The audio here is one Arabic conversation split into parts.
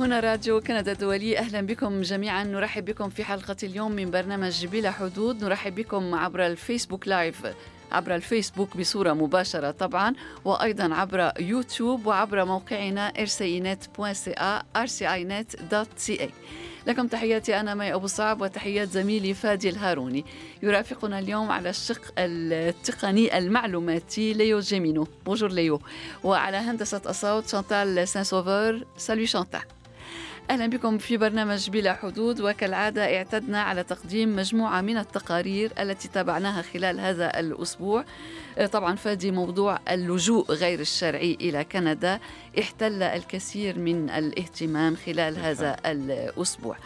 هنا راديو كندا الدولي. أهلا بكم جميعا. نرحب بكم في حلقة اليوم من برنامج بلا حدود. نرحب بكم عبر الفيسبوك live. عبر الفيسبوك بصورة مباشرة طبعا وأيضا عبر يوتيوب وعبر موقعنا rcinet.ca rcinet.ca لكم تحياتي. أنا مي أبو صعب وتحيات زميلي فادي الهاروني. يرافقنا اليوم على الشق التقني المعلوماتي ليو جيمينو. bonjour ليو وعلى هندسة الصوت شانتال سان سوفور salut شانتال أهلا بكم في برنامج بلا حدود. وكالعادة اعتدنا على تقديم مجموعة من التقارير التي تابعناها خلال هذا الأسبوع. طبعا فادي موضوع اللجوء غير الشرعي إلى كندا. احتل الكثير من الاهتمام خلال هذا الأسبوع.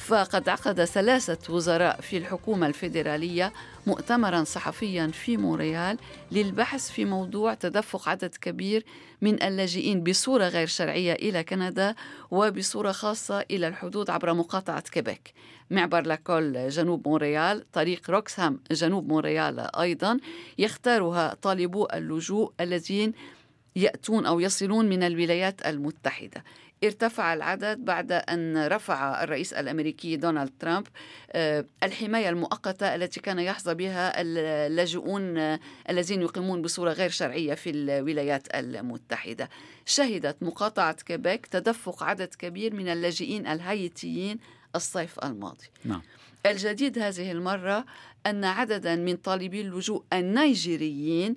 فقد عقد ثلاثة وزراء في الحكومة الفيدرالية مؤتمرا صحفيا في مونريال للبحث في موضوع تدفق عدد كبير من اللاجئين بصورة غير شرعية إلى كندا وبصورة خاصة إلى الحدود عبر مقاطعة كيبيك. معبر لاكول جنوب مونريال طريق روكسهام جنوب مونريال أيضا يختارها طالبو اللجوء الذين يأتون أو يصلون من الولايات المتحدة ارتفع العدد بعد أن رفع الرئيس الأمريكي دونالد ترامب آه، الحماية المؤقتة التي كان يحظى بها اللاجئون آه، الذين يقيمون بصورة غير شرعية في الولايات المتحدة شهدت مقاطعة كيبيك تدفق عدد كبير من اللاجئين الهايتيين الصيف الماضي نعم. الجديد هذه المرة أن عددا من طالبي اللجوء النيجيريين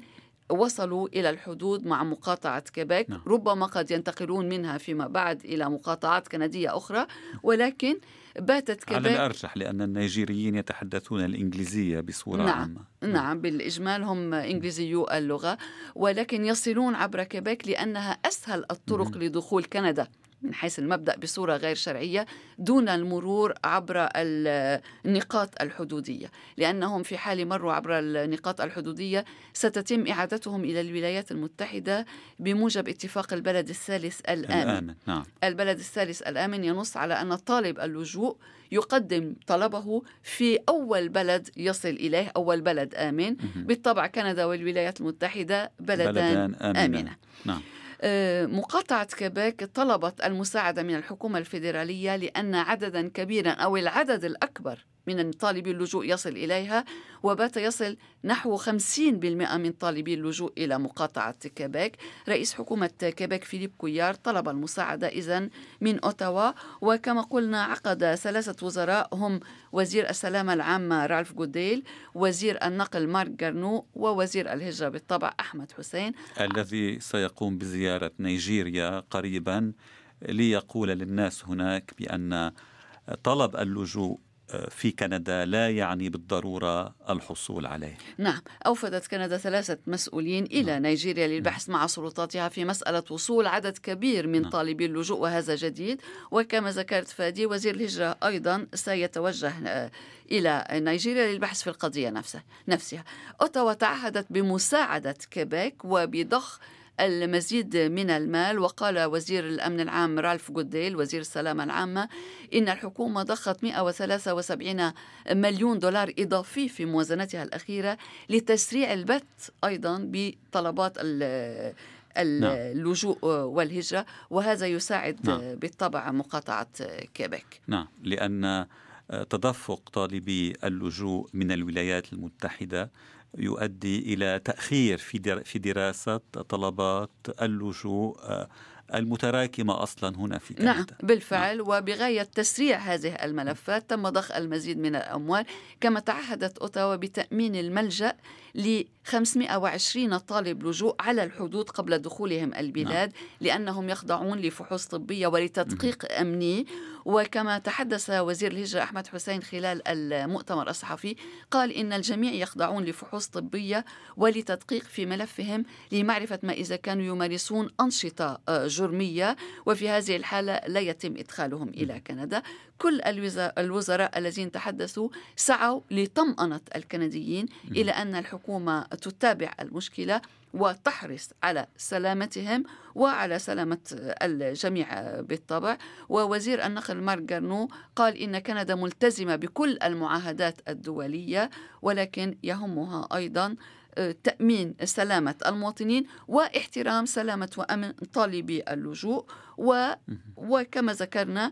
وصلوا إلى الحدود مع مقاطعة كيبيك نعم. ربما قد ينتقلون منها فيما بعد إلى مقاطعات كندية أخرى ولكن باتت كيبيك على الأرجح لأن النيجيريين يتحدثون الإنجليزية بصورة نعم. عامة نعم. نعم بالإجمال هم إنجليزيو اللغة ولكن يصلون عبر كيبيك لأنها أسهل الطرق م. لدخول كندا من حيث المبدأ بصورة غير شرعية دون المرور عبر النقاط الحدودية لأنهم في حال مروا عبر النقاط الحدودية ستتم إعادتهم إلى الولايات المتحدة بموجب اتفاق البلد الثالث الآمن الآمن. نعم. البلد الثالث الآمن ينص على أن طالب اللجوء يقدم طلبه في أول بلد يصل إليه أول بلد آمن بالطبع كندا والولايات المتحدة بلدان, بلدان آمنة, آمنة. نعم. مقاطعة كيبيك طلبت المساعدة من الحكومة الفيدرالية لأن عددا كبيرا أو العدد الأكبر من طالبي اللجوء يصل إليها وبات يصل نحو 50% من طالبي اللجوء إلى مقاطعة كيبيك. رئيس حكومة كيبيك فيليب كويار طلب المساعدة إذا من أوتاوا. وكما قلنا عقد ثلاثة وزراء هم وزير السلامة العامة رالف جوديل وزير النقل مارك جارنو ووزير الهجرة بالطبع أحمد حسين. الذي سيقوم بزيارة نيجيريا قريبا ليقول للناس هناك بأن طلب اللجوء في كندا لا يعني بالضرورة الحصول عليه. نعم، أوفدت كندا ثلاثة مسؤولين إلى نعم. نيجيريا للبحث نعم. مع سلطاتها في مسألة وصول عدد كبير من نعم. طالبي اللجوء وهذا جديد، وكما ذكرت فادي وزير الهجرة أيضا سيتوجه آه، إلى نيجيريا للبحث في القضية نفسها نفسها. أوتاوا تعهدت بمساعدة كيبيك وبضخ المزيد من المال وقال وزير الأمن العام رالف جوديل وزير السلامة العامة إن الحكومة ضخت 173 مليون دولار إضافي في موازنتها الأخيرة لتسريع البت أيضا بطلبات نعم. اللجوء والهجرة وهذا يساعد نعم. بالطبع مقاطعة كيبيك نعم لأن تدفق طالبي اللجوء من الولايات المتحدة يؤدي إلى تأخير في دراسة طلبات اللجوء آه، المتراكمة أصلا هنا في كندا نعم بالفعل نعم. وبغاية تسريع هذه الملفات تم ضخ المزيد من الأموال كما تعهدت أوتاوا بتأمين الملجأ ل 520 طالب لجوء على الحدود قبل دخولهم البلاد نعم. لأنهم يخضعون لفحوص طبية ولتدقيق مم. أمني وكما تحدث وزير الهجرة أحمد حسين خلال المؤتمر الصحفي قال إن الجميع يخضعون لفحوص طبية ولتدقيق في ملفهم لمعرفة ما إذا كانوا يمارسون أنشطة آه، جرمية وفي هذه الحالة لا يتم إدخالهم إلى كندا. كل الوزراء الذين تحدثوا سعوا لطمأنة الكنديين إلى أن الحكومة تتابع المشكلة وتحرص على سلامتهم وعلى سلامة الجميع بالطبع. ووزير النقل مارك جارنو قال إن كندا ملتزمة بكل المعاهدات الدولية ولكن يهمها أيضا تأمين سلامة المواطنين واحترام سلامة وأمن طالبي اللجوء و وكما ذكرنا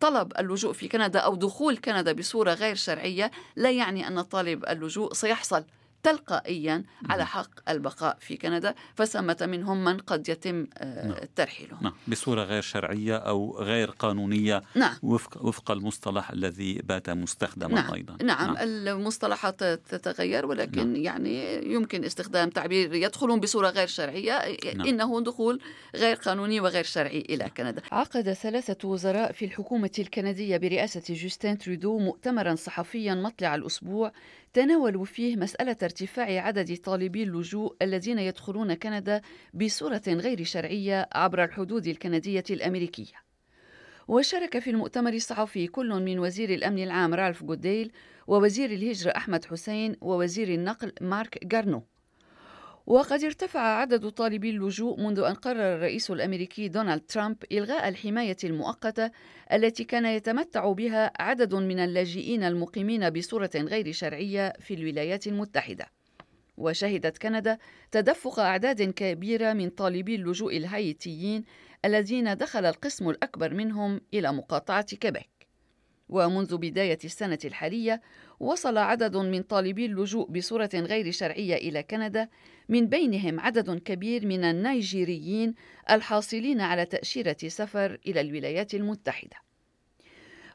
طلب اللجوء في كندا أو دخول كندا بصورة غير شرعية لا يعني أن طالب اللجوء سيحصل. تلقائيا على حق البقاء في كندا فثمة منهم من قد يتم آه، نعم. ترحيلهم نعم. بصورة غير شرعية أو غير قانونية نعم. وفق, وفق المصطلح الذي بات مستخدما نعم. أيضا نعم. نعم المصطلحات تتغير ولكن نعم. يعني يمكن استخدام تعبير يدخلون بصورة غير شرعية نعم. إنه دخول غير قانوني وغير شرعي إلى كندا عقد ثلاثة وزراء في الحكومة الكندية برئاسة جوستين ترودو مؤتمرا صحفيا مطلع الأسبوع تناولوا فيه مسألة ارتفاع عدد طالبي اللجوء الذين يدخلون كندا بصورة غير شرعية عبر الحدود الكندية الأمريكية. وشارك في المؤتمر الصحفي كل من وزير الأمن العام رالف جوديل ووزير الهجرة أحمد حسين ووزير النقل مارك جارنو. وقد ارتفع عدد طالبي اللجوء منذ أن قرر الرئيس الأمريكي دونالد ترامب إلغاء الحماية المؤقتة التي كان يتمتع بها عدد من اللاجئين المقيمين بصورة غير شرعية في الولايات المتحدة. وشهدت كندا تدفق أعداد كبيرة من طالبي اللجوء الهايتيين الذين دخل القسم الأكبر منهم إلى مقاطعة كيبيك. ومنذ بداية السنة الحالية وصل عدد من طالبي اللجوء بصورة غير شرعية إلى كندا من بينهم عدد كبير من النيجيريين الحاصلين على تأشيرة سفر إلى الولايات المتحدة.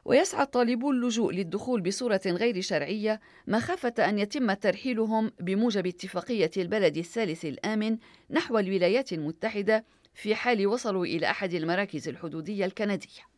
ويسعى طالبو اللجوء للدخول بصورة غير شرعية مخافة أن يتم ترحيلهم بموجب اتفاقية البلد الثالث الآمن نحو الولايات المتحدة في حال وصلوا إلى أحد المراكز الحدودية الكندية.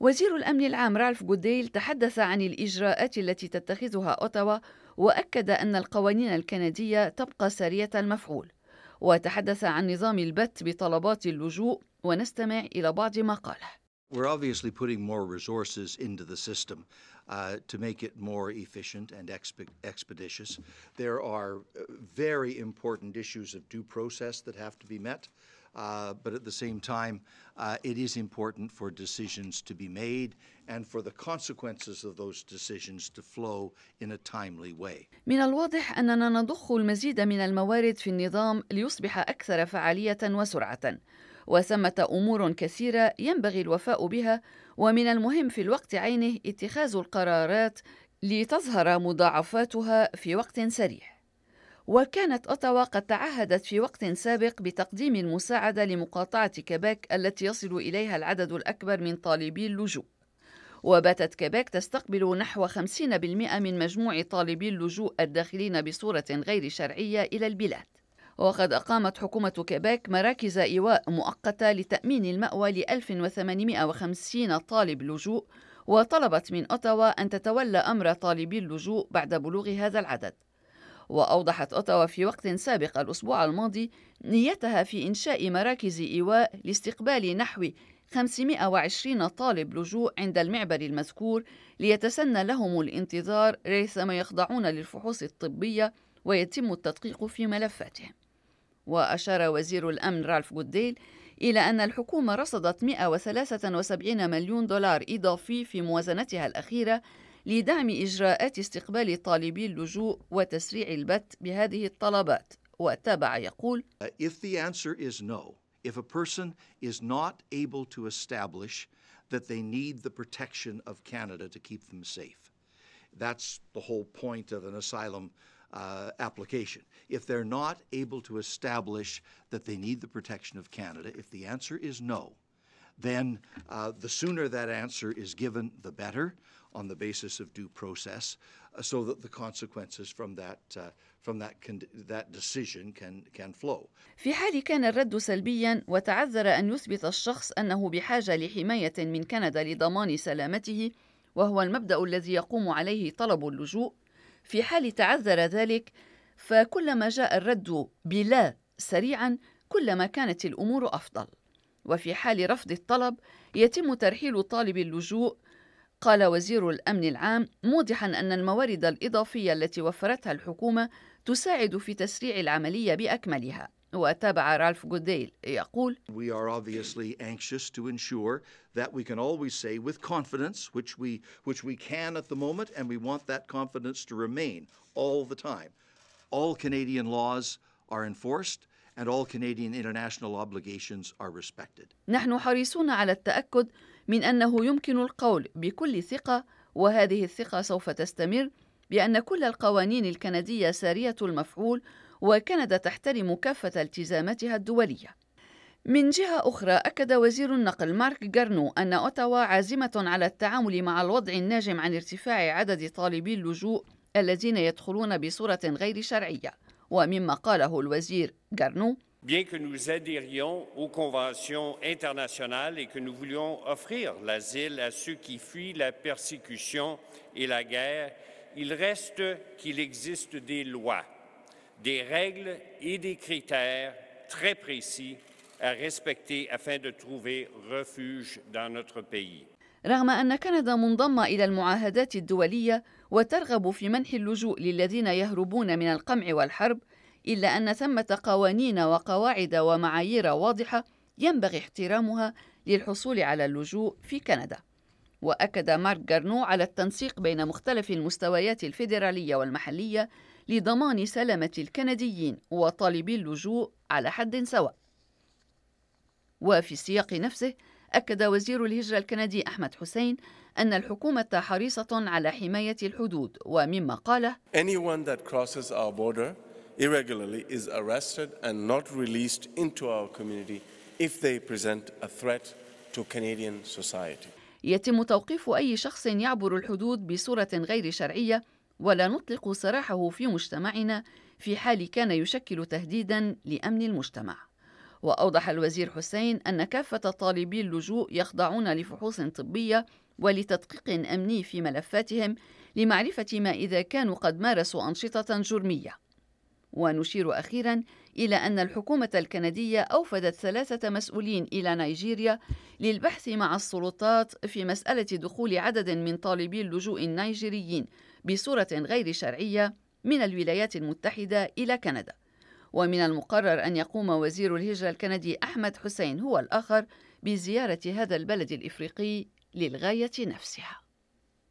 وزير الأمن العام رالف جوديل تحدث عن الإجراءات التي تتخذها أوتاوا وأكد أن القوانين الكندية تبقى سارية المفعول وتحدث عن نظام البت بطلبات اللجوء ونستمع إلى بعض ما قاله We're obviously putting more resources into the system uh, to make it more efficient and exp- expeditious. There are very important issues of due process that have to be met. Uh, but at the same time, uh, it is important for decisions to be made and for the consequences of those decisions to flow in a timely way. من الواضح أننا نضخ المزيد من الموارد في النظام ليصبح أكثر فعالية وسرعة. وثمة أمور كثيرة ينبغي الوفاء بها ومن المهم في الوقت عينه اتخاذ القرارات لتظهر مضاعفاتها في وقت سريع. وكانت أوتاوا قد تعهدت في وقت سابق بتقديم المساعدة لمقاطعة كيبيك التي يصل إليها العدد الأكبر من طالبي اللجوء. وباتت كيبيك تستقبل نحو 50% من مجموع طالبي اللجوء الداخلين بصورة غير شرعية إلى البلاد. وقد أقامت حكومة كيبيك مراكز إيواء مؤقتة لتأمين المأوى ل 1850 طالب لجوء وطلبت من أوتاوا أن تتولى أمر طالبي اللجوء بعد بلوغ هذا العدد. وأوضحت أوتاوا في وقت سابق الأسبوع الماضي نيتها في إنشاء مراكز إيواء لاستقبال نحو 520 طالب لجوء عند المعبر المذكور ليتسنى لهم الانتظار ريثما يخضعون للفحوص الطبية ويتم التدقيق في ملفاتهم. وأشار وزير الأمن رالف جوديل إلى أن الحكومة رصدت 173 مليون دولار إضافي في موازنتها الأخيرة لدعم إجراءات استقبال طالبي اللجوء وتسريع البت بهذه الطلبات وتابع يقول If the answer is no, if a person is not able to establish that they need the protection of Canada to keep them safe, that's the whole point of an asylum uh, application. If they're not able to establish that they need the protection of Canada, if the answer is no, then uh, the sooner that answer is given, the better on the basis of due process uh, so that the consequences from that uh, from that that decision can can flow. في حال كان الرد سلبيا وتعذر أن يثبت الشخص أنه بحاجة لحماية من كندا لضمان سلامته وهو المبدأ الذي يقوم عليه طلب اللجوء في حال تعذر ذلك فكلما جاء الرد بلا سريعا كلما كانت الأمور أفضل وفي حال رفض الطلب يتم ترحيل طالب اللجوء قال وزير الامن العام موضحا ان الموارد الاضافيه التي وفرتها الحكومة تساعد في تسريع العملية باكملها وتابع رالف جوديل يقول We are obviously anxious to ensure that we can always say with confidence, which we, which we can at the moment, and we want that confidence to remain all the time. All Canadian laws are enforced and all Canadian international obligations are respected. نحن حريصون على التأكد من أنه يمكن القول بكل ثقة وهذه الثقة سوف تستمر بأن كل القوانين الكندية سارية المفعول وكندا تحترم كافة التزاماتها الدولية. من جهة أخرى أكد وزير النقل مارك جارنو أن أوتاوا عازمة على التعامل مع الوضع الناجم عن ارتفاع عدد طالبي اللجوء الذين يدخلون بصورة غير شرعية ومما قاله الوزير جارنو Bien que nous adhérions aux conventions internationales et que nous voulions offrir l'asile à ceux qui fuient la persécution et la guerre, il reste qu'il existe des lois, des règles et des critères très précis à respecter afin de trouver refuge dans notre pays. رغم أن كندا منضمة إلى المعاهدات الدولية وترغب في منح اللجوء للذين يهربون من القمع والحرب إلا أن ثمة قوانين وقواعد ومعايير واضحة ينبغي احترامها للحصول على اللجوء في كندا. وأكد مارك جارنو على التنسيق بين مختلف المستويات الفيدرالية والمحلية لضمان سلامة الكنديين وطالبي اللجوء على حد سواء. وفي السياق نفسه أكد وزير الهجرة الكندي أحمد حسين أن الحكومة حريصة على حماية الحدود ومما قاله Anyone that crosses our border irregularly is arrested and not released into our community if they present a threat to Canadian society. يتم توقيف أي شخص يعبر الحدود بصورة غير شرعية ولا نطلق سراحه في مجتمعنا في حال كان يشكل تهديدا لأمن المجتمع. وأوضح الوزير حسين أن كافة طالبي اللجوء يخضعون لفحوص طبية ولتدقيق أمني في ملفاتهم لمعرفة ما إذا كانوا قد مارسوا أنشطة جرمية. ونشير أخيرا إلى أن الحكومة الكندية أوفدت ثلاثة مسؤولين إلى نيجيريا للبحث مع السلطات في مسألة دخول عدد من طالبي اللجوء النيجيريين بصورة غير شرعية من الولايات المتحدة إلى كندا. ومن المقرر أن يقوم وزير الهجرة الكندي أحمد حسين هو الآخر بزيارة هذا البلد الإفريقي للغاية نفسها.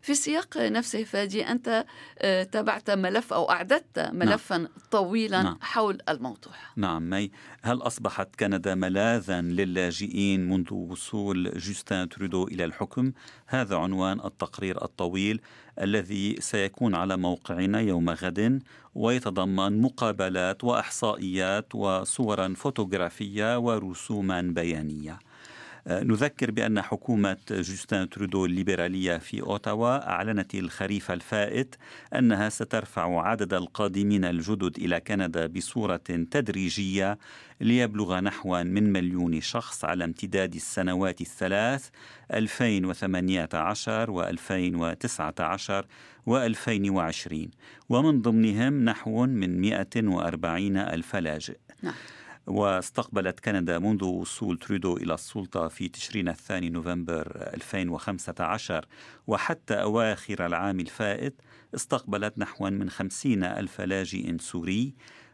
في السياق نفسه فادي أنت آه، تابعت ملف أو أعددت ملفا نعم. طويلا نعم. حول الموضوع نعم مي هل أصبحت كندا ملاذا للاجئين منذ وصول جوستين ترودو إلى الحكم؟ هذا عنوان التقرير الطويل الذي سيكون على موقعنا يوم غد ويتضمن مقابلات وإحصائيات وصورا فوتوغرافية ورسوما بيانية نذكر بأن حكومة جوستين ترودو الليبرالية في أوتاوا أعلنت الخريف الفائت أنها سترفع عدد القادمين الجدد إلى كندا بصورة تدريجية ليبلغ نحو من مليون شخص على امتداد السنوات الثلاث 2018 و2019 و2020 ومن ضمنهم نحو من 140 ألف لاجئ نعم. واستقبلت كندا منذ وصول ترودو إلى السلطة في تشرين الثاني نوفمبر 2015 وحتى أواخر العام الفائت استقبلت نحو من خمسين ألف لاجئ سوري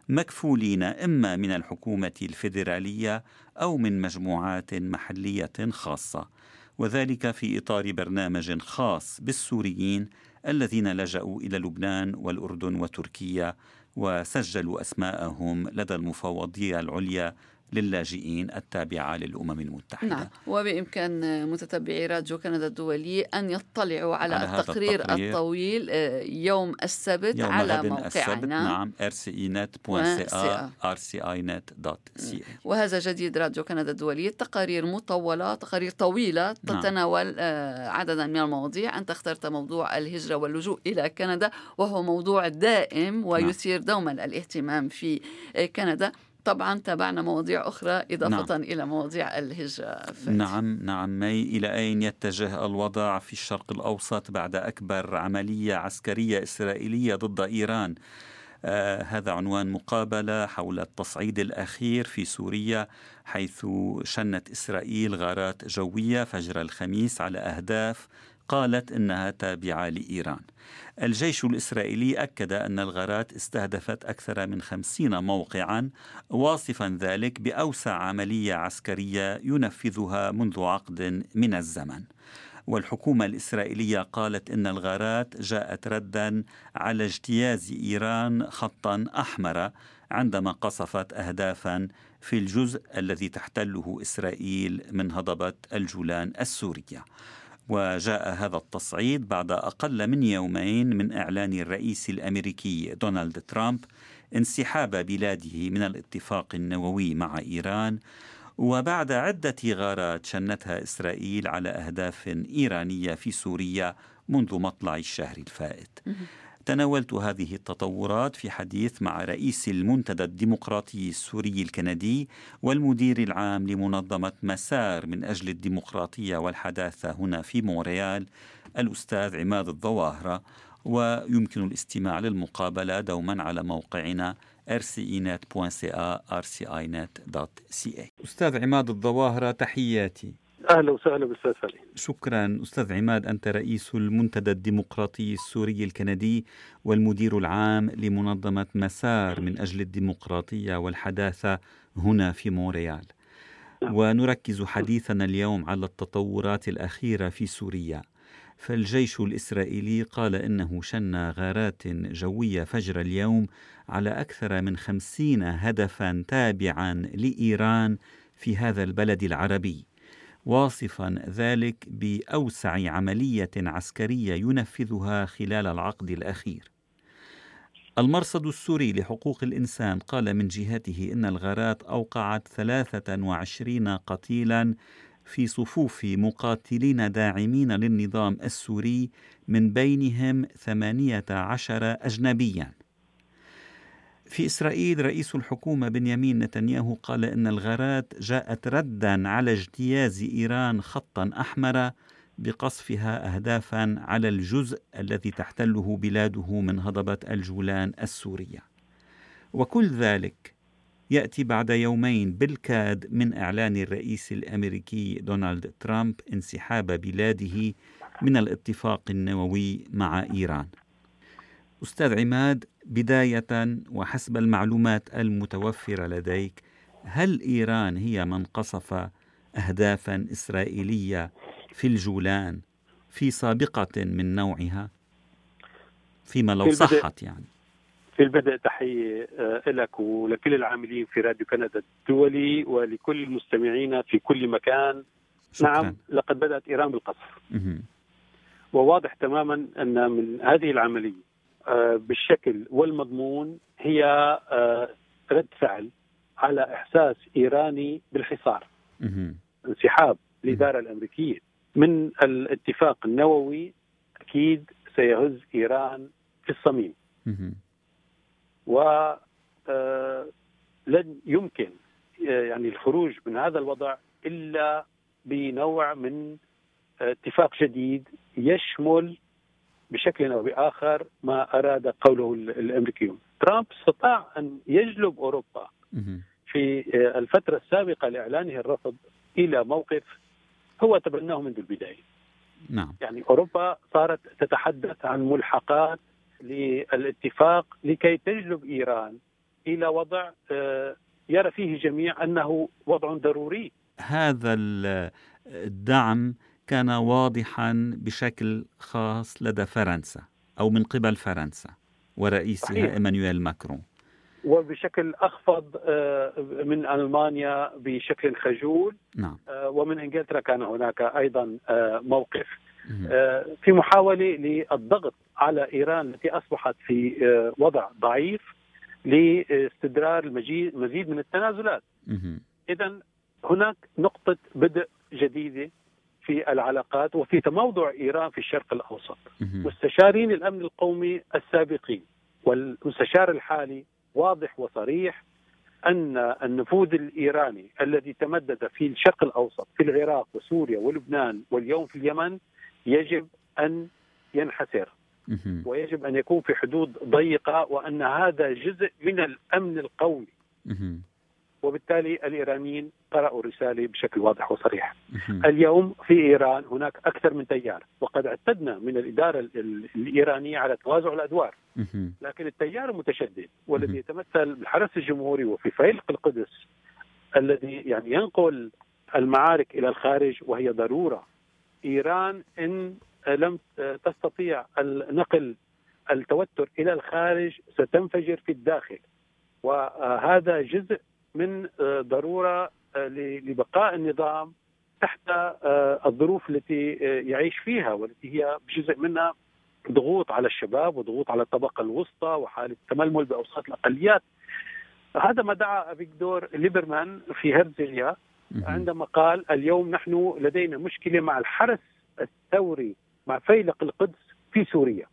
مكفولين إما من الحكومة الفيدرالية أو من مجموعات محلية خاصة وذلك في إطار برنامج خاص بالسوريين الذين لجأوا إلى لبنان والأردن وتركيا وسجلوا أسماءهم لدى المفوضية العليا للاجئين التابعة للأمم المتحدة. نعم. وبإمكان متتبعي راديو كندا الدولي أن يطلعوا على, على التقرير, التقرير. الطويل آه، يوم السبت يوم على موقعنا. السبت نعم rcinet.ca rcinet.ca وهذا جديد راديو كندا الدولي. تقارير مطولة تقارير طويلة نعم. تتناول نعم. عددا من المواضيع. أنت اخترت موضوع الهجرة واللجوء إلى كندا وهو موضوع دائم ويثير نعم. دوما الاهتمام في كندا. طبعا تابعنا مواضيع أخرى إضافة نعم. إلى مواضيع الهجرة نعم نعم. مي إلى أين يتجه الوضع في الشرق الأوسط بعد أكبر عملية عسكرية إسرائيلية ضد إيران؟ آه هذا عنوان مقابلة حول التصعيد الأخير في سوريا حيث شنت إسرائيل غارات جوية فجر الخميس على أهداف قالت إنها تابعة لإيران. الجيش الإسرائيلي أكد أن الغارات استهدفت أكثر من خمسين موقعا واصفا ذلك بأوسع عملية عسكرية ينفذها منذ عقد من الزمن. والحكومة الإسرائيلية قالت إن الغارات جاءت ردا على اجتياز إيران خطا أحمر عندما قصفت أهدافا في الجزء الذي تحتله إسرائيل من هضبة الجولان السورية وجاء هذا التصعيد بعد أقل من يومين من إعلان الرئيس الأمريكي دونالد ترامب انسحاب بلاده من الاتفاق النووي مع إيران وبعد عدة غارات شنتها إسرائيل على أهداف إيرانية في سوريا منذ مطلع الشهر الفائت. تناولت هذه التطورات في حديث مع رئيس المنتدى الديمقراطي السوري الكندي والمدير العام لمنظمة مسار من أجل الديمقراطية والحداثة هنا في مونريال الأستاذ عماد الظواهرة. ويمكن الاستماع للمقابلة دوما على موقعنا rcinet.ca rcinet.ca أستاذ عماد الظواهرة تحياتي. أهلا وسهلا بالأستاذ فهمي شكرا. أستاذ عماد أنت رئيس المنتدى الديمقراطي السوري الكندي والمدير العام لمنظمة مسار من أجل الديمقراطية والحداثة هنا في مونريال. نعم. ونركز حديثنا اليوم على التطورات الأخيرة في سوريا. فالجيش الإسرائيلي قال إنه شن غارات جوية فجر اليوم على أكثر من خمسين هدفا تابعا لإيران في هذا البلد العربي. واصفا ذلك بأوسع عملية عسكرية ينفذها خلال العقد الأخير. المرصد السوري لحقوق الإنسان قال من جهته إن الغارات أوقعت 23 قتيلا في صفوف مقاتلين داعمين للنظام السوري من بينهم 18 أجنبيا. في إسرائيل رئيس الحكومة بنيامين نتنياهو قال إن الغارات جاءت ردا على اجتياز إيران خطا أحمر بقصفها أهدافا على الجزء الذي تحتله بلاده من هضبة الجولان السورية. وكل ذلك يأتي بعد يومين بالكاد من إعلان الرئيس الأمريكي دونالد ترامب انسحاب بلاده من الاتفاق النووي مع إيران. أستاذ عماد بداية وحسب المعلومات المتوفرة لديك هل إيران هي من قصف أهدافا إسرائيلية في الجولان في سابقة من نوعها فيما لو صحت يعني في البدء تحية آه، لك ولكل العاملين في راديو كندا الدولي ولكل المستمعين في كل مكان شكرا. نعم لقد بدأت إيران بالقصف. وواضح تماما أن من هذه العملية بالشكل والمضمون هي آه، رد فعل على إحساس إيراني بالحصار. انسحاب الإدارة الأمريكية من الاتفاق النووي أكيد سيهز إيران في الصميم مهم. و آه، لن يمكن آه، يعني الخروج من هذا الوضع إلا بنوع من آه، اتفاق جديد يشمل بشكل أو بآخر ما أراد قوله ال- الأمريكيون. ترامب استطاع أن يجلب أوروبا. في آه، الفترة السابقة لإعلانه الرفض إلى موقف هو تبناه منذ البداية. نعم يعني أوروبا صارت تتحدث عن ملحقات للاتفاق لكي تجلب إيران إلى وضع آه، يرى فيه جميع أنه وضع ضروري هذا ال- الدعم كان واضحا بشكل خاص لدى فرنسا أو من قبل فرنسا ورئيسها صحيح. إيمانويل ماكرون. وبشكل أخفض آه، من ألمانيا بشكل خجول. نعم. آه، ومن إنجلترا كان هناك أيضا آه، موقف. في محاولة للضغط على إيران التي أصبحت في وضع ضعيف لاستدرار المجيد- مزيد من التنازلات. اذا هناك نقطة بدء جديدة في العلاقات وفي تموضع إيران في الشرق الأوسط. مستشارين الأمن القومي السابقين والمستشار الحالي واضح وصريح أن النفوذ الإيراني الذي تمدد في الشرق الأوسط في العراق وسوريا ولبنان واليوم في اليمن يجب أن ينحسر. ويجب أن يكون في حدود ضيقة وأن هذا جزء من الأمن القومي. وبالتالي الإيرانيين قرأوا الرسالة بشكل واضح وصريح. اليوم في إيران هناك أكثر من تيار وقد اعتدنا من الإدارة الإيرانية على توازع الأدوار. لكن التيار المتشدد والذي يتمثل بالحرس الجمهوري وفي فيلق القدس الذي يعني ينقل المعارك إلى الخارج وهي ضرورة. إيران إن لم تستطيع نقل التوتر إلى الخارج ستنفجر في الداخل. وهذا جزء من ضرورة لبقاء النظام تحت الظروف التي يعيش فيها والتي هي جزء منها ضغوط على الشباب وضغوط على الطبقة الوسطى وحالة تململ بأوساط الأقليات. هذا ما دعا أفيغدور ليبرمان في هرزليا عندما قال اليوم نحن لدينا مشكلة مع الحرس الثوري مع فيلق القدس في سوريا.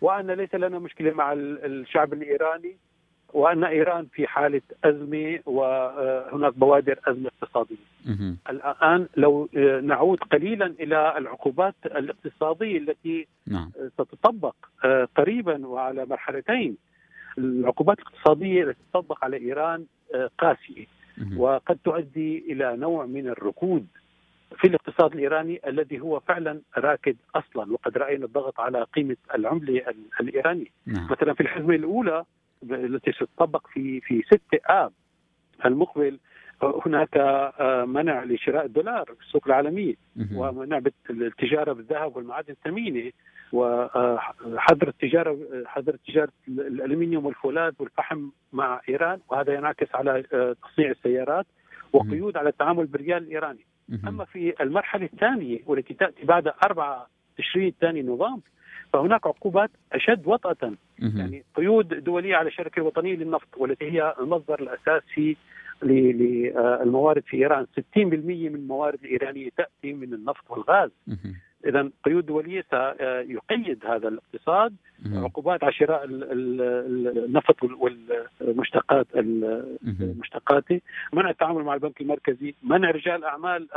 وأن ليس لنا مشكلة مع الشعب الإيراني وأن إيران في حالة أزمة وهناك بوادر أزمة اقتصادية. الآن لو نعود قليلا إلى العقوبات الاقتصادية التي نعم. ستطبق قريبا وعلى مرحلتين. العقوبات الاقتصادية التي تطبق على إيران قاسية وقد تؤدي إلى نوع من الركود في الاقتصاد الإيراني الذي هو فعلا راكد أصلا وقد رأينا الضغط على قيمة العملة الإيرانية نعم. مثلا في الحزمة الأولى التي ستطبق في في 6 آب المقبل هناك منع لشراء الدولار في السوق العالميه ومنع التجاره بالذهب والمعادن الثمينة وحظر التجارة حظر تجارة الالومنيوم والفولاذ والفحم مع إيران وهذا ينعكس على تصنيع السيارات وقيود على التعامل بالريال الإيراني. أما في المرحلة الثانية والتي تأتي بعد 4 تشرين الثاني نظام فهناك عقوبات أشد وطأة. يعني قيود دولية على الشركة الوطنية للنفط والتي هي المصدر الأساسي للموارد في إيران. 60% من الموارد الإيرانية تأتي من النفط والغاز. اذا قيود دولية سيقيد هذا الاقتصاد. عقوبات على شراء النفط والمشتقات المشتقاته منع التعامل مع البنك المركزي. منع رجال الأعمال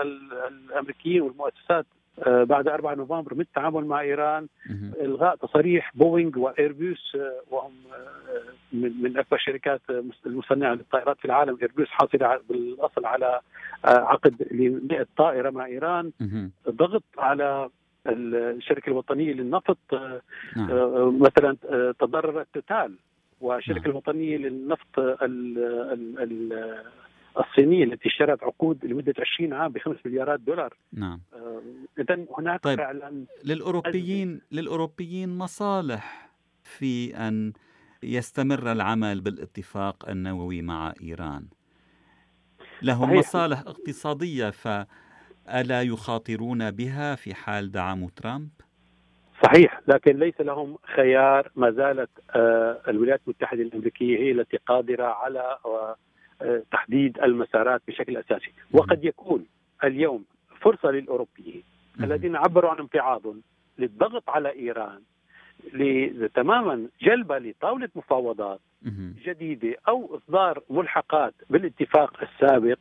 الأمريكيين والمؤسسات بعد 4 نوفمبر من التعامل مع إيران إلغاء تصاريح بوينغ وإيربوس وهم من أكبر الشركات المصنعة للطائرات في العالم إيربوس حاصله بالأصل على عقد ل 100 طائرة مع إيران ضغط على الشركة الوطنية للنفط نعم. مثلا تضررت توتال والشركة نعم. الوطنية للنفط ال ال ال الصينية التي اشترت عقود لمدة 20 عام ب 5 مليارات دولار. نعم. إذا هناك طيب فعلا للأوروبيين للأوروبيين مصالح في أن يستمر العمل بالاتفاق النووي مع إيران. لهم صحيح. مصالح اقتصادية فألا يخاطرون بها في حال دعموا ترامب؟ صحيح لكن ليس لهم خيار. ما زالت الولايات المتحدة الأمريكية هي التي قادرة على تحديد المسارات بشكل أساسي. وقد يكون اليوم فرصة للأوروبيين الذين عبروا عن امتعاضهم للضغط على إيران تماما جلبة لطاولة مفاوضات جديدة أو إصدار ملحقات بالاتفاق السابق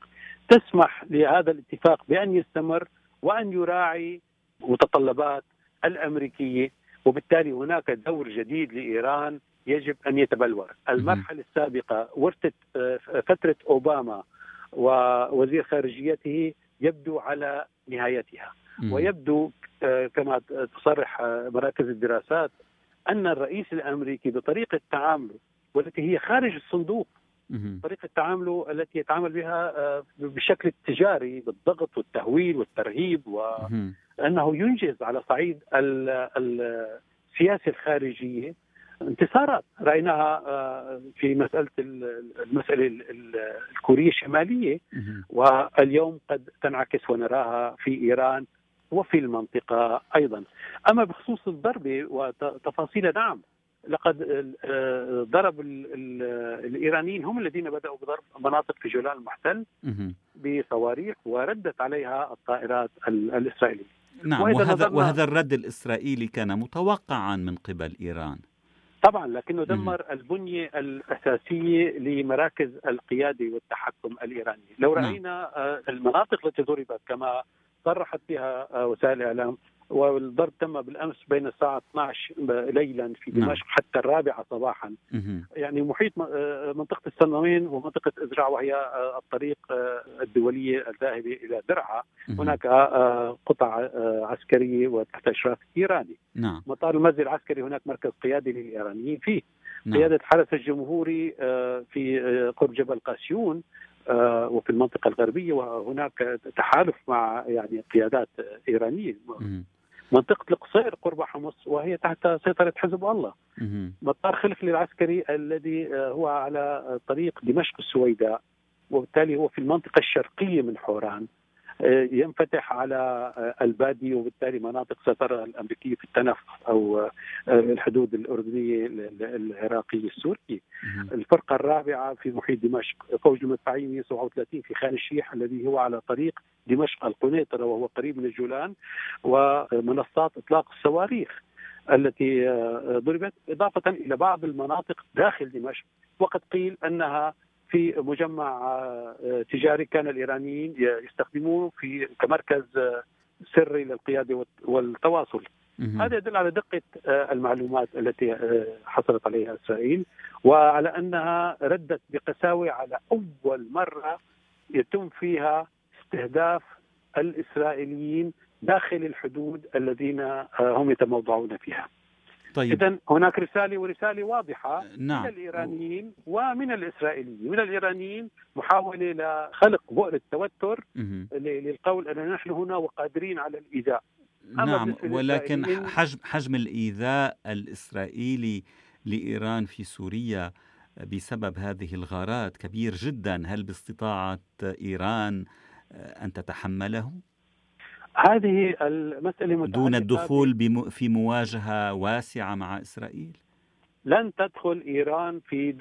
تسمح لهذا الاتفاق بأن يستمر وأن يراعي متطلبات الأمريكية. وبالتالي هناك دور جديد لإيران يجب أن يتبلور، المرحلة السابقة ورثت فترة أوباما ووزير خارجيته يبدو على نهايتها. ويبدو كما تصرح مراكز الدراسات أن الرئيس الأمريكي بطريقة تعامله والتي هي خارج الصندوق طريقة تعامله التي يتعامل بها بالشكل التجاري بالضغط والتهويل والترهيب وانه ينجز على صعيد السياسة الخارجية انتصارات. رأيناها في مسألة المسألة الكورية الشمالية. واليوم قد تنعكس ونراها في إيران وفي المنطقة أيضا. أما بخصوص الضربة وتفاصيل نعم لقد ضرب الإيرانيين هم الذين بدأوا بضرب مناطق في جولان المحتل بصواريخ وردت عليها الطائرات الإسرائيلية. نعم وهذا وهذا الرد الإسرائيلي كان متوقعا من قبل إيران. طبعا لكنه دمر البنية الأساسية لمراكز القيادة والتحكم الإيراني. لو رأينا المناطق التي ضربت كما صرحت بها وسائل الإعلام والضرب تم بالأمس بين الساعة 12 ليلا في نعم. دمشق حتى الرابعة صباحا. يعني محيط آه، منطقة السنوين ومنطقة إزرع وهي آه، الطريق آه، الدوليه الذاهبه إلى درعا. هناك قطع عسكريه وتحت إشراف إيراني نعم مطار المسجد العسكري هناك مركز قيادي للإيرانيين فيه نعم قيادة حرس الجمهوري في قرب جبل قاسيون وفي المنطقة الغربية وهناك تحالف مع يعني قيادات آه، ايرانيه. منطقة القصير قرب حمص وهي تحت سيطرة حزب الله. مطار خلفلي العسكري الذي آه، هو على طريق دمشق السويداء وبالتالي هو في المنطقة الشرقية من حوران آه، ينفتح على آه، البادي وبالتالي مناطق سيطرة الأمريكية في التنف أو آه، الحدود الأردنية ال- ال- العراقية السورية مهم. الفرقة الرابعة في محيط دمشق فوج المدفعية 137 في خان الشيح الذي هو على طريق دمشق القنيطرة وهو قريب من الجولان ومنصات إطلاق الصواريخ التي آه، ضربت إضافة إلى بعض المناطق داخل دمشق وقد قيل أنها في مجمع آه، تجاري كان الإيرانيين يستخدموه في كمركز آه، سري للقيادة والت- والتواصل. هذا يدل على دقة آه، المعلومات التي حصلت عليها إسرائيل وعلى أنها ردت بقساوة على أول مرة يتم فيها استهداف الإسرائيليين داخل الحدود الذين هم يتموضعون فيها طيب. إذا هناك رسالة ورسالة واضحة من نعم. الإيرانيين ومن الإسرائيليين. من الإيرانيين محاولة لخلق بؤرة توتر مهم. ل- للقول أننا نحن هنا وقادرين على الإيذاء. نعم ولكن حجم حجم الإيذاء الإسرائيلي لإيران في سوريا بسبب هذه الغارات كبير جدا. هل باستطاعة إيران أن تتحمله؟ هذه المسألة دون الدخول بم- في مواجهة واسعة مع إسرائيل لن تدخل إيران في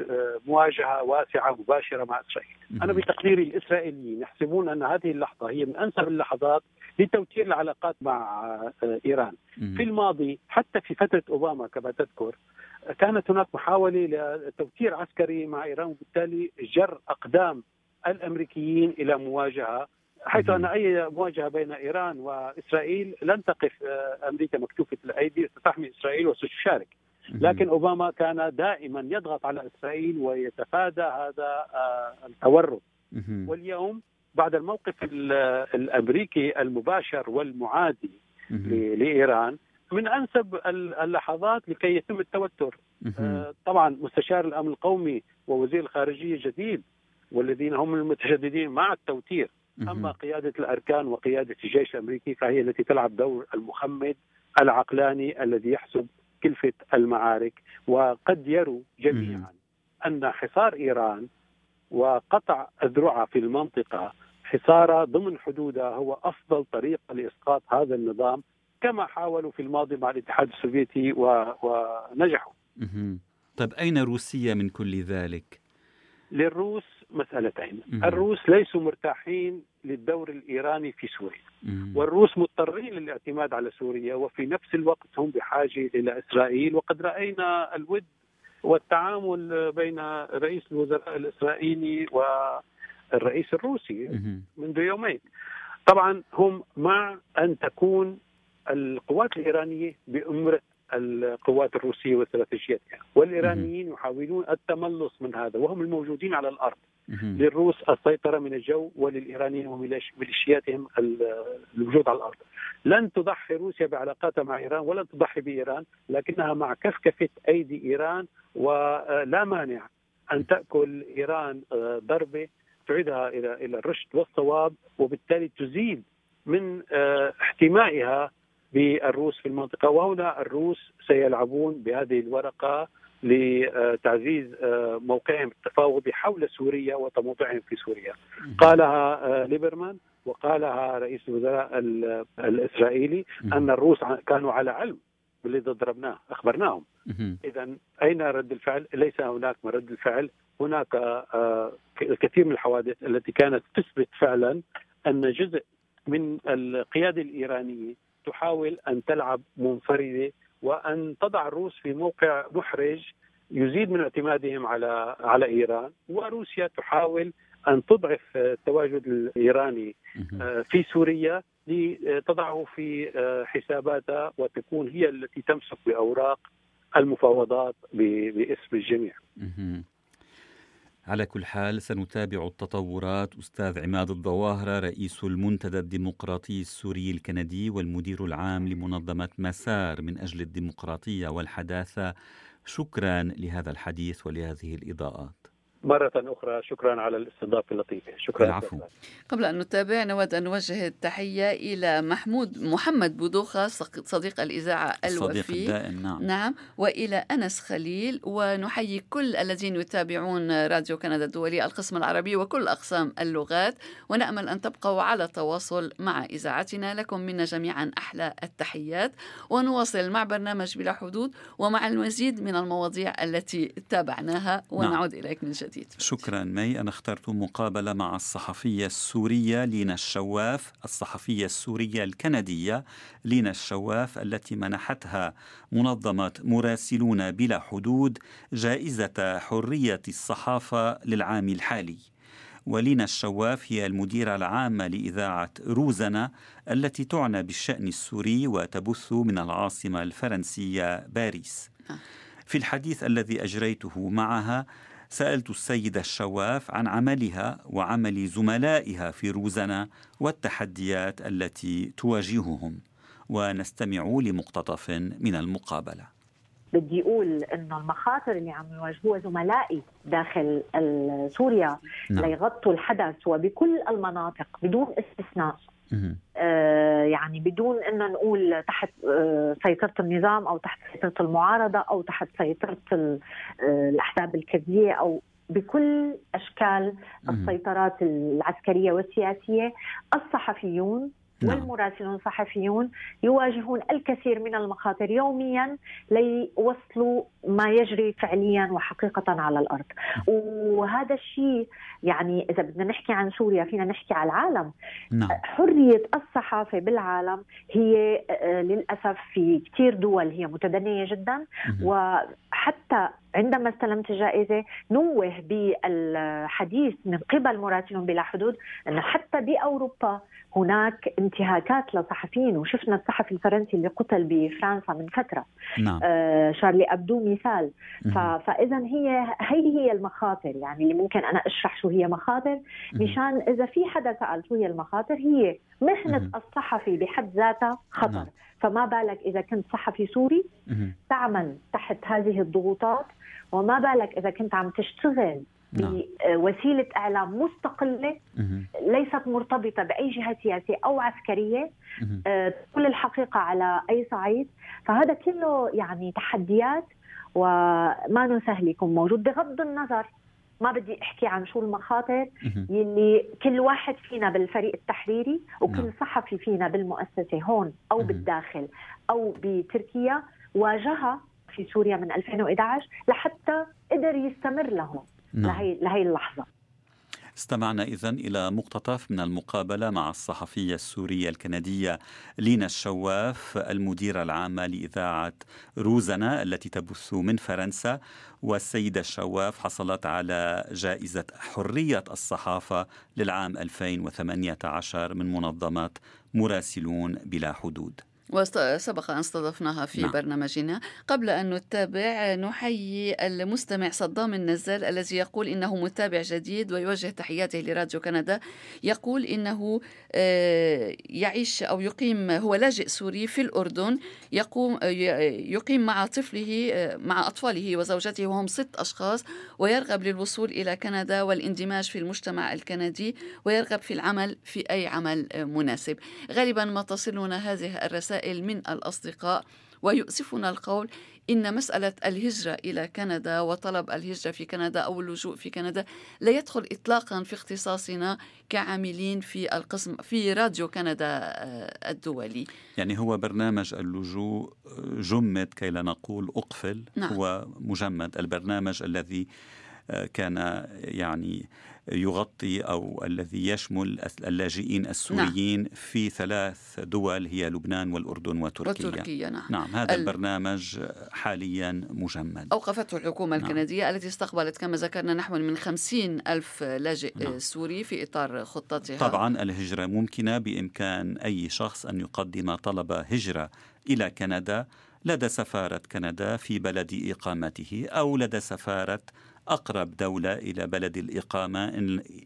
مواجهة واسعة مباشرة مع إسرائيل. أنا مهم. بتقديري الإسرائيليين يحسبون أن هذه اللحظة هي من أنسب اللحظات لتوتير العلاقات مع آه، إيران. مهم. في الماضي حتى في فترة أوباما كما تذكر كانت هناك محاولة لتوتير عسكري مع إيران وبالتالي جر أقدام الأمريكيين إلى مواجهة حيث. أن أي مواجهة بين إيران وإسرائيل لن تقف آه، أمريكا مكتوفة الأيدي ستحمي إسرائيل وستشارك. لكن أوباما كان دائما يضغط على إسرائيل ويتفادى هذا آه، التورط. واليوم بعد الموقف ال- الأمريكي المباشر والمعادي لإيران من أنسب ال- اللحظات لكي يتم التوتر. آه، طبعا مستشار الأمن القومي ووزير الخارجية جديد والذين هم المتشددين مع التوتير أما. قيادة الأركان وقيادة الجيش الأمريكي فهي التي تلعب دور المخمد العقلاني الذي يحسب كلفة المعارك وقد يروا جميعا أن حصار إيران وقطع اذرعها في المنطقة حصارها ضمن حدودها هو أفضل طريقه لإسقاط هذا النظام كما حاولوا في الماضي مع الاتحاد السوفيتي و... ونجحوا. طيب أين روسيا من كل ذلك؟ للروس مسألتين مهم. الروس ليسوا مرتاحين للدور الإيراني في سوريا مهم. والروس مضطرين للاعتماد على سوريا وفي نفس الوقت هم بحاجة إلى إسرائيل وقد رأينا الود والتعامل بين رئيس الوزراء الإسرائيلي والرئيس الروسي مهم. منذ يومين طبعا هم مع أن تكون القوات الإيرانية بأمرة القوات الروسية واستراتيجيتها والإيرانيين يحاولون التملص من هذا وهم الموجودين على الأرض مهم. للروس السيطرة من الجو وللإيرانيين وميليشياتهم ال- الوجود على الأرض. لن تضحي روسيا بعلاقاتها مع إيران ولن تضحي بإيران لكنها مع كفكفة أيدي إيران ولا مانع أن تأكل إيران آه، ضربة تعيدها إلى إلى الرشد والصواب وبالتالي تزيد من آه، احتمائها بالروس في المنطقة. وهنا الروس سيلعبون بهذه الورقة لتعزيز آه، موقعهم التفاوضي حول سوريا وتموضعهم في سوريا. قالها آه، ليبرمان وقالها رئيس الوزراء ال- الإسرائيلي أن الروس كانوا على علم بالذي ضربناه أخبرناهم. مهم. إذا أين رد الفعل؟ ليس هناك من رد الفعل. هناك آه، الكثير من الحوادث التي كانت تثبت فعلا أن جزء من القيادة الإيرانية تحاول أن تلعب منفردة وأن تضع الروس في موقع محرج يزيد من اعتمادهم على على إيران وروسيا تحاول أن تضعف التواجد الإيراني في سوريا لتضعه في حساباتها وتكون هي التي تمسك بأوراق المفاوضات باسم الجميع. على كل حال سنتابع التطورات. أستاذ عماد الظواهرة رئيس المنتدى الديمقراطي السوري الكندي والمدير العام لمنظمة مسار من أجل الديمقراطية والحداثة. شكرا لهذا الحديث ولهذه الإضاءات. مرة أخرى شكرا على الاستضافة اللطيفة. شكرا. العفو. قبل أن نتابع نود أن نوجه التحية إلى محمود محمد بودوخة صديق الإذاعة الوفي. صديق الدائم نعم. نعم. وإلى أنس خليل ونحيي كل الذين يتابعون راديو كندا الدولي القسم العربي وكل أقسام اللغات. ونأمل أن تبقوا على تواصل مع إذاعتنا. لكم منا جميعا أحلى التحيات. ونواصل مع برنامج بلا حدود ومع المزيد من المواضيع التي تابعناها. ونعود نعم. إليك من جديد. جديد شكرا مي. أنا اخترت مقابلة مع الصحفية السورية لينا الشواف الصحفية السورية الكندية لينا الشواف التي منحتها منظمة مراسلون بلا حدود جائزة حرية الصحافة للعام الحالي. ولينا الشواف هي المديرة العامة لإذاعة روزنا التي تعنى بالشأن السوري وتبث من العاصمة الفرنسية باريس. آه. في الحديث الذي أجريته معها سألت السيدة الشواف عن عملها وعمل زملائها في روزنا والتحديات التي تواجههم ونستمع لمقتطف من المقابلة بدي أقول إنه المخاطر اللي عم يواجهوها زملائي داخل سوريا نعم. ليغطوا الحدث وبكل المناطق بدون استثناء يعني بدون إن نقول تحت آه سيطرة النظام أو تحت سيطرة المعارضة أو تحت سيطرة آه الأحزاب الكردية أو بكل أشكال السيطرات العسكرية والسياسية الصحفيون. والمراسلون الصحفيون يواجهون الكثير من المخاطر يوميا ليوصلوا ما يجري فعليا وحقيقة على الأرض. وهذا الشيء يعني إذا بدنا نحكي عن سوريا فينا نحكي على العالم. نعم. حرية الصحافة بالعالم هي آه، للأسف في كثير دول هي متدنية جدا. وحتى عندما استلمت الجائزة نوه بالحديث من قبل مراسلون بلا حدود أنه حتى بأوروبا هناك انتهاكات لصحفيين وشفنا الصحفي الفرنسي اللي قتل بفرنسا من فترة نعم. آه شارلي أبدو مثال. فإذا هي هي هي المخاطر يعني اللي ممكن أنا أشرح شو هي مخاطر. مشان إذا في حدا سأل شو هي المخاطر هي مهنة الصحفي بحد ذاتها خطر. نعم. فما بالك إذا كنت صحفي سوري؟ تعمل تحت هذه الضغوطات وما بالك إذا كنت عم تشتغل نعم. بوسيلة إعلام مستقلة ليست مرتبطة بأي جهة سياسية أو عسكرية آه، كل الحقيقة على أي صعيد. فهذا كله يعني تحديات وما سهل يكون موجود بغض النظر. ما بدي أحكي عن شو المخاطر يلي كل واحد فينا بالفريق التحريري وكل نعم. صحفي فينا بالمؤسسة هون أو بالداخل أو بتركيا واجهها في سوريا من 2011 لحتى قدر يستمر لهون نعم. لهي لهي اللحظة استمعنا إذا إلى مقتطف من المقابلة مع الصحفية السورية الكندية لينا الشواف المديرة العامة لإذاعة روزنا التي تبث من فرنسا والسيدة الشواف حصلت على جائزة حرية الصحافة للعام 2018 من منظمة مراسلون بلا حدود. وسبق أن استضفناها في نعم. برنامجنا. قبل أن نتابع نحيي المستمع صدام النزال الذي يقول إنه متابع جديد ويوجه تحياته لراديو كندا. يقول إنه آه، يعيش أو يقيم هو لاجئ سوري في الأردن. يقوم يقيم مع طفله آه، مع أطفاله وزوجته وهم ست أشخاص ويرغب للوصول إلى كندا والاندماج في المجتمع الكندي ويرغب في العمل في أي عمل مناسب. غالبا ما تصلنا هذه الرسائل رسائل من الأصدقاء ويؤسفنا القول إن مسألة الهجرة إلى كندا وطلب الهجرة في كندا أو اللجوء في كندا لا يدخل إطلاقا في اختصاصنا كعاملين في القسم في راديو كندا آه، الدولي يعني هو برنامج اللجوء جمد كي لا نقول أقفل نعم. هو مجمد البرنامج الذي كان يعني يغطي أو الذي يشمل اللاجئين السوريين نعم. في ثلاث دول هي لبنان والأردن وتركيا. وتركيا نعم. نعم هذا ال... البرنامج حاليا مجمد. أوقفته الحكومة نعم. الكندية التي استقبلت كما ذكرنا نحو من خمسين ألف لاجئ نعم. سوري في إطار خطتها. طبعا الهجرة ممكنة بإمكان أي شخص أن يقدم طلب هجرة إلى كندا لدى سفارة كندا في بلد إقامته أو لدى سفارة أقرب دولة إلى بلد الإقامة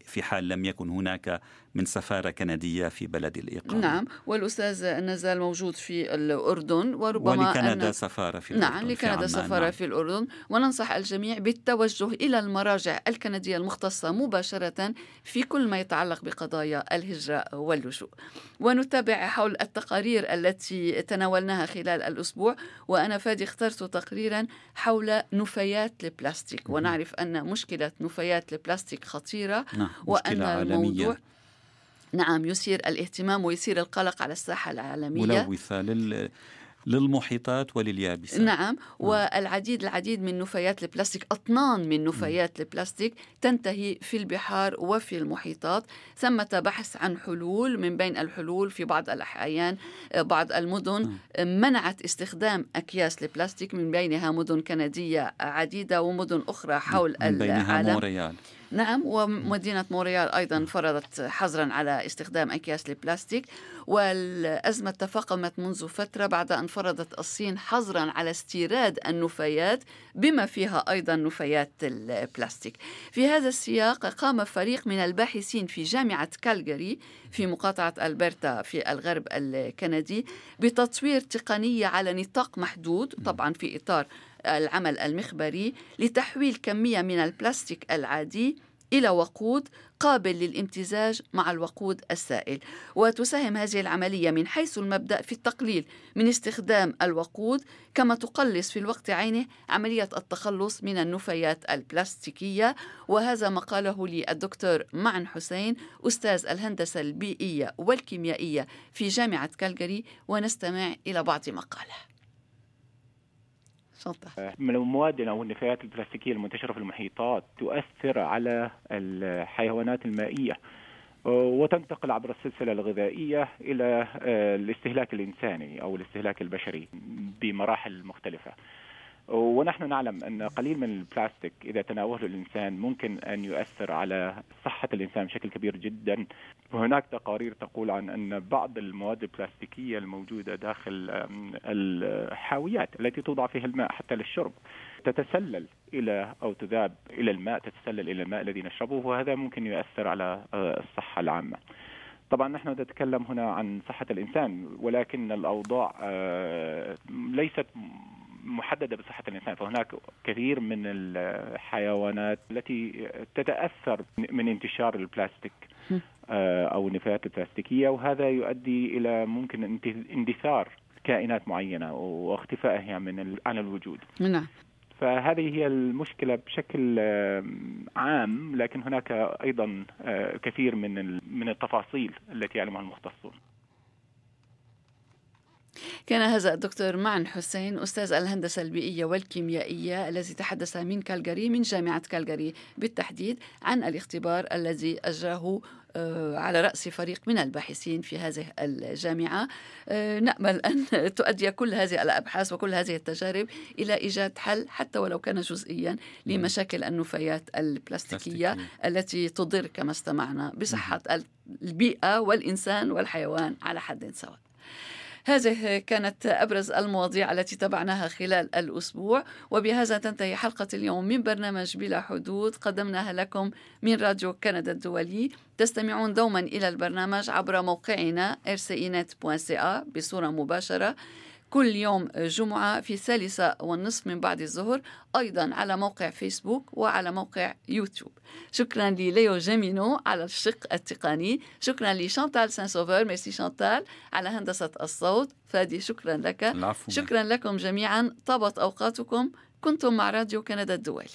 في حال لم يكن هناك من سفارة كندية في بلد الإقامة نعم والأستاذ نزال موجود في الأردن وربما ولكندا أن... سفارة في الأردن نعم لكندا سفارة نعم. في الأردن. وننصح الجميع بالتوجه إلى المراجع الكندية المختصة مباشرة في كل ما يتعلق بقضايا الهجرة واللجوء. ونتابع حول التقارير التي تناولناها خلال الأسبوع. وأنا فادي اخترت تقريرا حول نفايات البلاستيك. ونعرف أن مشكلة نفايات البلاستيك خطيرة. نعم. وأن الموضوع عالمية. نعم يثير الاهتمام ويثير القلق على الساحة العالمية. ملوثة لل... للمحيطات ولليابسات نعم والعديد العديد من نفايات البلاستيك أطنان من نفايات البلاستيك تنتهي في البحار وفي المحيطات. ثمة بحث عن حلول من بين الحلول في بعض الأحيان بعض المدن منعت استخدام أكياس البلاستيك من بينها مدن كندية عديدة ومدن أخرى حول من بينها العالم. موريال. نعم ومدينة موريال أيضا فرضت حظرا على استخدام أكياس البلاستيك والأزمة تفاقمت منذ فترة بعد أن فرضت الصين حظرا على استيراد النفايات بما فيها أيضا نفايات البلاستيك. في هذا السياق قام فريق من الباحثين في جامعة كالجاري في مقاطعة ألبرتا في الغرب الكندي بتطوير تقنية على نطاق محدود طبعا في إطار العمل المخبري لتحويل كمية من البلاستيك العادي إلى وقود قابل للامتزاج مع الوقود السائل. وتساهم هذه العملية من حيث المبدأ في التقليل من استخدام الوقود كما تقلص في الوقت عينه عملية التخلص من النفايات البلاستيكية. وهذا ما قاله لي الدكتور معن حسين أستاذ الهندسة البيئية والكيميائية في جامعة كالجاري. ونستمع إلى بعض ما قاله آه، من المواد أو النفايات البلاستيكية المنتشرة في المحيطات تؤثر على الحيوانات المائية آه، وتنتقل عبر السلسلة الغذائية إلى آه، الاستهلاك الإنساني أو الاستهلاك البشري بمراحل مختلفة. ونحن نعلم أن قليل من البلاستيك إذا تناوله الإنسان ممكن أن يؤثر على صحة الإنسان بشكل كبير جدا. وهناك تقارير تقول عن أن بعض المواد البلاستيكية الموجودة داخل الحاويات التي توضع فيها الماء حتى للشرب تتسلل إلى أو تذاب إلى الماء تتسلل إلى الماء الذي نشربه وهذا ممكن يؤثر على الصحة العامة. طبعا نحن نتكلم هنا عن صحة الإنسان ولكن الأوضاع آه، ليست محددة بصحة الإنسان فهناك كثير من الحيوانات التي تتأثر من انتشار البلاستيك آه، أو النفايات البلاستيكية وهذا يؤدي إلى ممكن اندثار كائنات معينة واختفائها من عن الوجود. نعم. فهذه هي المشكلة بشكل عام لكن هناك أيضا آه، كثير من من التفاصيل التي يعلمها المختصون. كان هذا الدكتور معن حسين أستاذ الهندسة البيئية والكيميائية الذي تحدث من كالجاري من جامعة كالجاري بالتحديد عن الاختبار الذي أجراه آه، على رأس فريق من الباحثين في هذه الجامعة. آه، نأمل أن تؤدي كل هذه الأبحاث وكل هذه التجارب إلى إيجاد حل حتى ولو كان جزئيا لمشاكل النفايات البلاستيكية التي تضر كما استمعنا بصحة البيئة والإنسان والحيوان على حد سواء. هذه كانت أبرز المواضيع التي تبعناها خلال الأسبوع وبهذا تنتهي حلقة اليوم من برنامج بلا حدود. قدمناها لكم من راديو كندا الدولي. تستمعون دوما إلى البرنامج عبر موقعنا rcinet.ca بصورة مباشرة. كل يوم جمعة في الثالثة والنصف من بعد الظهر أيضا على موقع فيسبوك وعلى موقع يوتيوب. شكرا لليو جيمينو على الشق التقني. شكرا لشانتال سان سوفر ميرسي شانتال على هندسة الصوت. فادي شكرا لك. العفو. شكرا لكم جميعا. طابت أوقاتكم. كنتم مع راديو كندا الدولي.